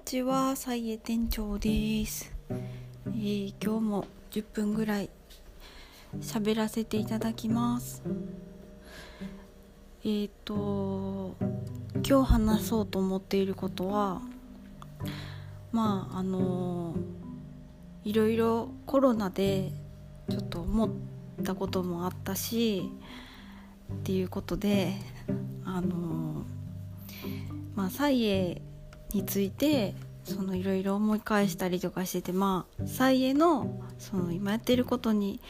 にちは、さいえ店長です、えー今日も10分ぐらい喋らせていただきます。えっ、と今日話そうと思っていることは、まああのいろいろコロナでちょっと思ったこともあったしっていうことであのまあサイエについてそのいろいろ思い返したりとかしててまあサイエのその今やってることに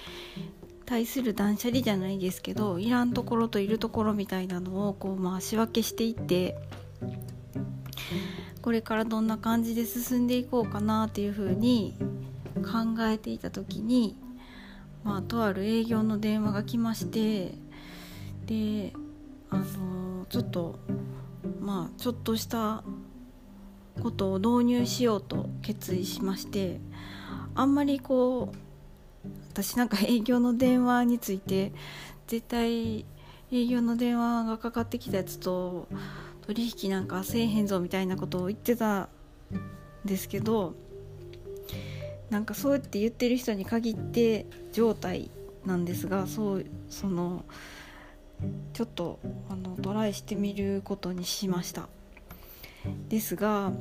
対する断捨離じゃないですけどいらんところといるところみたいなのをこうまあ仕分けしていってこれからどんな感じで進んでいこうかなっていうふうに考えていた時にまあとある営業の電話が来ましてであのちょっとまあちょっとしたことを導入しようと決意しましてあんまりこう私なんか営業の電話について絶対営業の電話がかかってきたやつと取引なんかせえへんぞみたいなことを言ってたんですけどなんかそうやって言ってる人に限って状態なんですがそうそのちょっとあのトライしてみることにしました。ですが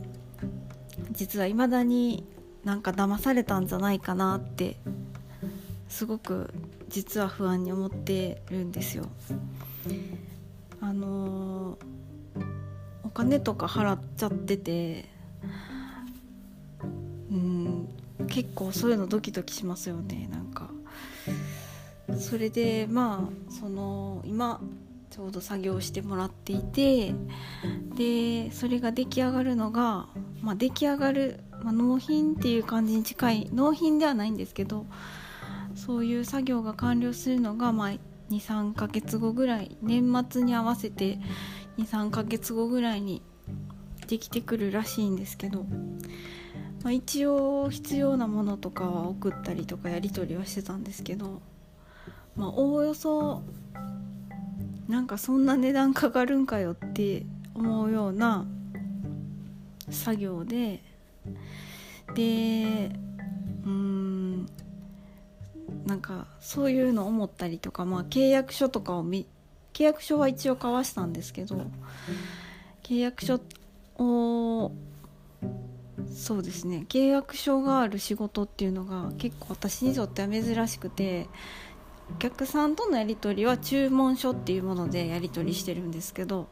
実はいまだになんか騙されたんじゃないかなってすごく実は不安に思ってるんですよ。あのお金とか払っちゃっててうん結構そういうのドキドキしますよねなんか。それでまあその今ちょうど作業してもらっていてでそれが出来上がるのが、まあ、出来上がる、まあ、納品っていう感じに近い納品ではないんですけどそういう作業が完了するのが、まあ、23ヶ月後ぐらい年末に合わせて23ヶ月後ぐらいにできてくるらしいんですけど、まあ、一応必要なものとかは送ったりとかやり取りはしてたんですけど、まあ、おおよそなんかそんな値段かかるんかよって思うような作業ででうーんなんかそういうの思ったりとか、まあ、契約書とかを見契約書は一応交わしたんですけど契約書をそうですね契約書がある仕事っていうのが結構私にとっては珍しくてお客さんとのやり取りは注文書っていうものでやり取りしてるんですけど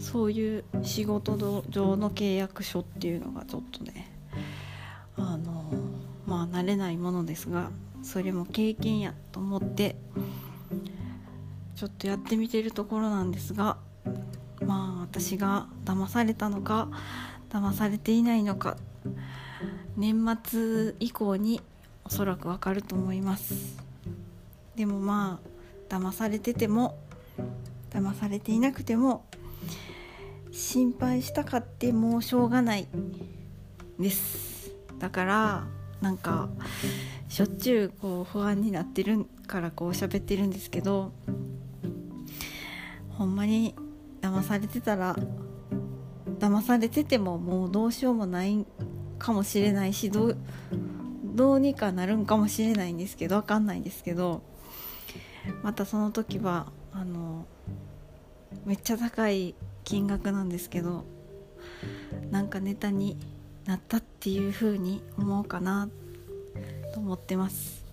そういう仕事上の契約書っていうのがちょっとねあのまあ慣れないものですがそれも経験やと思ってちょっとやってみてるところなんですがまあ私が騙されたのか騙されていないのか年末以降におそらくわかると思います。でもまあ騙されてても騙されていなくても心配したかってもうしょうがないです。だからなんかしょっちゅうこう不安になってるからこう喋ってるんですけどほんまに騙されてたら騙されててももうどうしようもないかもしれないしどうどうにかなるんかもしれないんですけど分かんないんですけどまたその時はあのめっちゃ高い金額なんですけどなんかネタになったっていう風に思うかなと思ってます。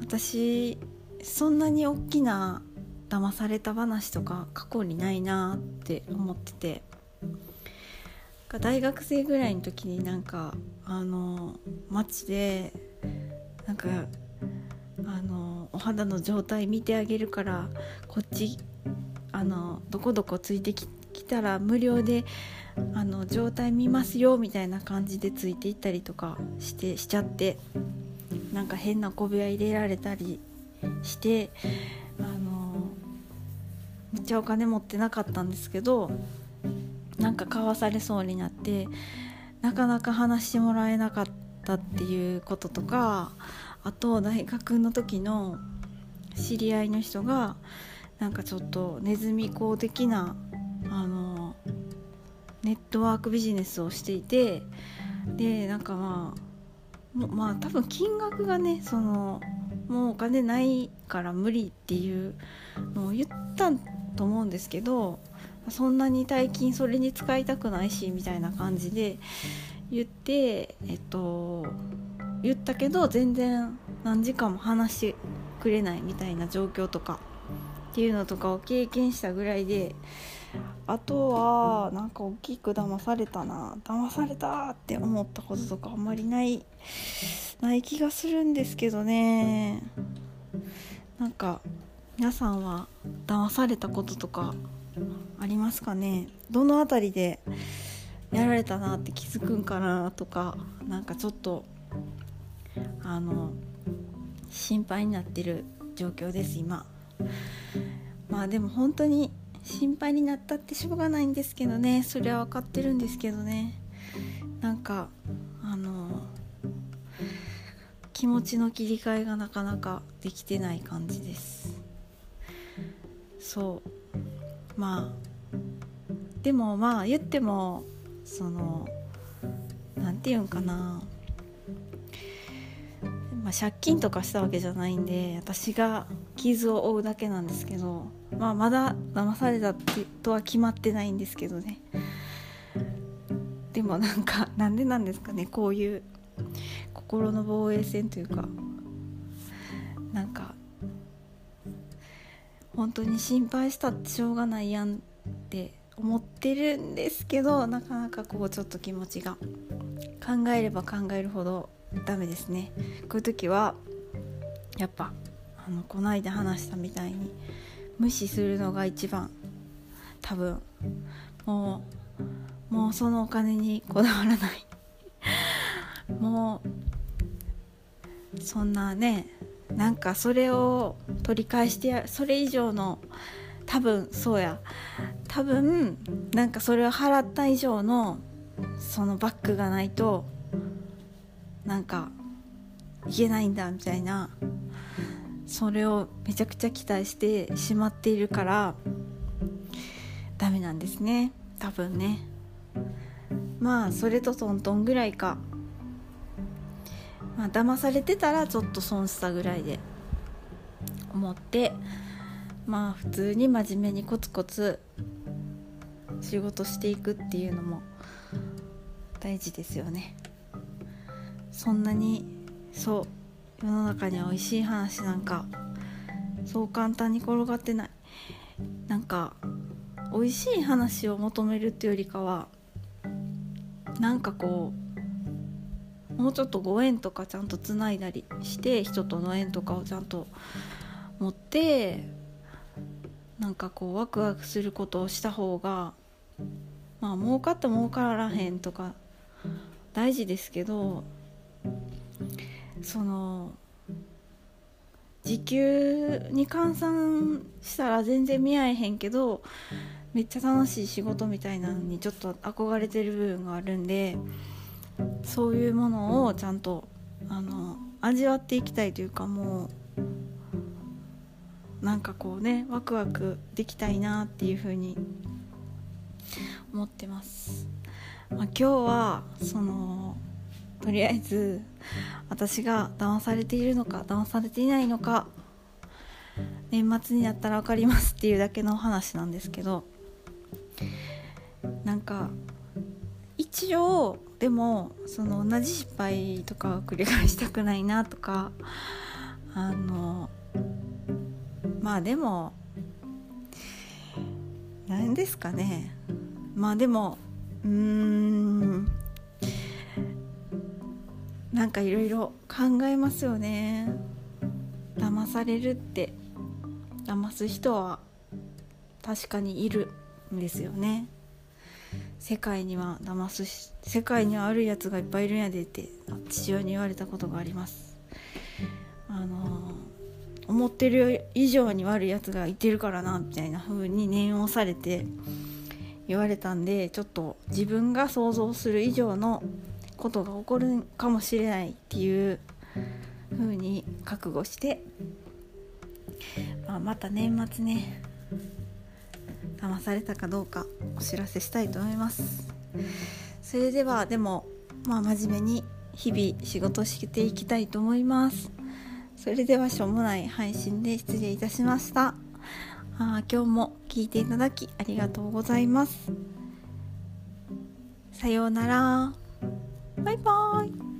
私そんなに大きな騙された話とか過去にないなって思ってて大学生ぐらいの時になんかあの街でなんかあのお肌の状態見てあげるからこっちあのどこどこついてきたら無料であの状態見ますよみたいな感じでついていったりとかしてしちゃってなんか変な小部屋入れられたりしてあのめっちゃお金持ってなかったんですけどなんか買わされそうになってなかなか話してもらえなかったっていうこととかあと大学の時の知り合いの人がなんかちょっとネズミ講的なあのネットワークビジネスをしていてでなんかまあまあ多分金額がねそのもうお金ないから無理っていうのを言ったと思うんですけどそんなに大金それに使いたくないしみたいな感じで言ってえっと言ったけど全然何時間も話してくれないみたいな状況とかっていうのとかを経験したぐらいであとはなんか大きく騙されたな騙されたって思ったこととかあんまりないない気がするんですけどね。なんか皆さんは騙されたこととかありますかね？どの辺りでやられたなって気づくんかなとかなんかちょっとあの心配になってる状況です今。まあでも本当に心配になったってしょうがないんですけどね。それは分かってるんですけどね。なんかあの気持ちの切り替えがなかなかできてない感じです。そう。まあでもまあ言ってもその何て言うんかな。まあ、借金とかしたわけじゃないんで私が傷を負うだけなんですけど、まあ、まだ騙されたとは決まってないんですけどね。でもなんかなんでなんですかねこういう心の防衛戦というかなんか本当に心配したってしょうがないやんって思ってるんですけどなかなかこうちょっと気持ちが。考えれば考えるほどダメですね。こういう時はやっぱあのこないだ話したみたいに無視するのが一番多分もうもうそのお金に こだわらない。もうそんなねなんかそれを取り返してやそれ以上の多分そうや。多分なんかそれを払った以上のそのバッグがないとなんかいけないんだみたいなそれをめちゃくちゃ期待してしまっているからダメなんですね。多分ね。まあそれとトントンぐらいか。まあ騙されてたらちょっと損したぐらいで。思って。まあ普通に真面目にコツコツ仕事していくっていうのも大事ですよね。そんなにそう世の中には美味しい話なんかそう簡単に転がってないなんか美味しい話を求めるっていうよりかはなんかこうもうちょっとご縁とかちゃんとつないだりして人との縁とかをちゃんと持ってなんかこうワクワクすることをした方がまあ儲かって儲からへんとか大事ですけどその時給に換算したら全然見合えへんけどめっちゃ楽しい仕事みたいなのにちょっと憧れてる部分があるんでそういうものをちゃんとあの味わっていきたいというかもうなんかこうねワクワクできたいなっていう風に思ってます。まあ、今日はそのとりあえず私が騙されているのか騙されていないのか年末になったら分かりますっていうだけの話なんですけどなんか一応でもその同じ失敗とかを繰り返したくないなとかあのまあでも何ですかね。まあでもうーん。なんかいろいろ考えますよね。騙されるって。騙す人は確かにいるんですよね。世界には騙すし世界には悪いやつがいっぱいいるんやでって父親に言われたことがあります。あの思ってる以上に悪いやつがいてるからなみたいな風に念をされて言われたんでちょっと自分が想像する以上のことが起こるかもしれないっていう風に覚悟して、まあ、また年末ね騙されたかどうかお知らせしたいと思いますそれではでもまあ真面目に日々仕事していきたいと思いますそれではしょうもない配信で失礼いたしました。あ今日も聞いていただきありがとうございます。さようなら。バイバーイ。